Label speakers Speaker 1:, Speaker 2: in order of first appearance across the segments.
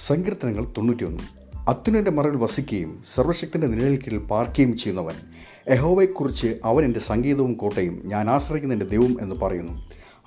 Speaker 1: സങ്കീർത്തനങ്ങൾ തൊണ്ണൂറ്റിയൊന്ന്. അത്യുനന്റെ മറവിൽ വസിക്കുകയും സർവശക്തിന്റെ നിഴലിൽ കീഴിൽ പാർക്കുകയും ചെയ്യുന്നവൻ. യഹോവയെക്കുറിച്ച് അവൻ എന്റെ സംഗീതവും കോട്ടയും ഞാൻ ആശ്രയിക്കുന്ന എന്റെ ദൈവം എന്ന് പറയുന്നു.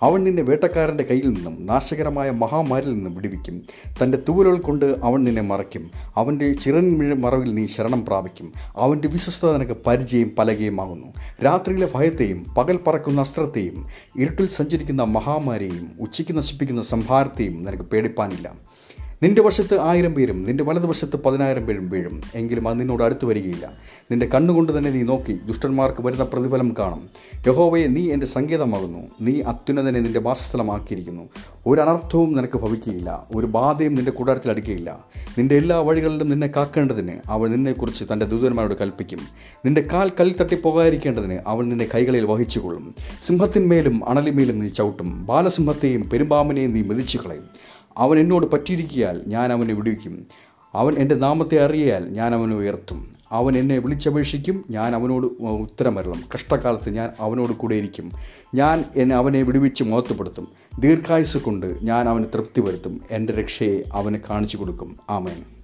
Speaker 1: അവൻ നിന്നെ വേട്ടക്കാരന്റെ കയ്യിൽ നിന്നും നാശകരമായ മഹാമാരിൽ നിന്നും വിടുവിക്കും. തന്റെ തൂവലുകൾ കൊണ്ട് അവൻ നിന്നെ മറയ്ക്കും. അവന്റെ ചിറൻ മറവിൽ നീ ശരണം പ്രാപിക്കും. അവന്റെ വിശ്വസ്തത നിനക്ക് പരിചയം പലകയുമാകുന്നു രാത്രിയിലെ ഭയത്തെയും പകൽ പറക്കുന്ന അസ്ത്രത്തെയും ഇരുട്ടിൽ സഞ്ചരിക്കുന്ന മഹാമാരിയെയും ഉച്ചയ്ക്ക് നശിപ്പിക്കുന്ന സംഹാരത്തെയും നിനക്ക് പേടിപ്പാനില്ല. നിന്റെ വശത്ത് ആയിരം പേരും നിന്റെ വലതുവശത്ത് പതിനായിരം പേരും വീഴും. എങ്കിലും അത് നിന്നോട് അടുത്തു വരികയില്ല. നിന്റെ കണ്ണുകൊണ്ട് തന്നെ നീ നോക്കി ദുഷ്ടന്മാർക്ക് വരുന്ന പ്രതിഫലം കാണും. യഹോവയെ നീ എന്റെ സങ്കേതമാകുന്നു. നീ അത്യുന്നതനെ നിന്റെ വാസസ്ഥലമാക്കിയിരിക്കുന്നു. ഒരു അനർത്ഥവും നിനക്ക് ഭവിക്കുകയില്ല. ഒരു ബാധയും നിന്റെ കൂടാരത്തിൽ അടുക്കുകയില്ല. നിന്റെ എല്ലാ വഴികളിലും നിന്നെ കാക്കേണ്ടതിന് അവൾ നിന്നെക്കുറിച്ച് തന്റെ ദൂതന്മാരോട് കൽപ്പിക്കും. നിന്റെ കാൽ കല്ലിൽ തട്ടി പോകാതിരിക്കേണ്ടതിന് അവൻ നിന്റെ കൈകളിൽ വഹിച്ചുകൊള്ളും. സിംഹത്തിന്മേലും അണലിമേലും നീ ചവിട്ടും. ബാലസിംഹത്തെയും പെരുമ്പാമ്പിനെയും നീ മെതിച്ചു കളയും അവൻ എന്നോട് പറ്റിയിരിക്കിയാൽ ഞാൻ അവനെ വിടുവിക്കും. അവൻ എന്റെ നാമത്തെ അറിയാൽ ഞാൻ അവനെ ഉയർത്തും. അവൻ എന്നെ വിളിച്ചപേക്ഷിക്കും ഞാൻ അവനോട് ഉത്തരമരളും. കഷ്ടകാലത്ത് ഞാൻ അവനോട് കൂടെ ഇരിക്കും. ഞാൻ എന്നെ അവനെ വിടുവിച്ച് മോത്തപ്പെടുത്തും ദീർഘായുസ് കൊണ്ട് ഞാൻ അവന് തൃപ്തി വരുത്തും എന്റെ രക്ഷയെ അവന് കാണിച്ചു കൊടുക്കും. ആമേൻ.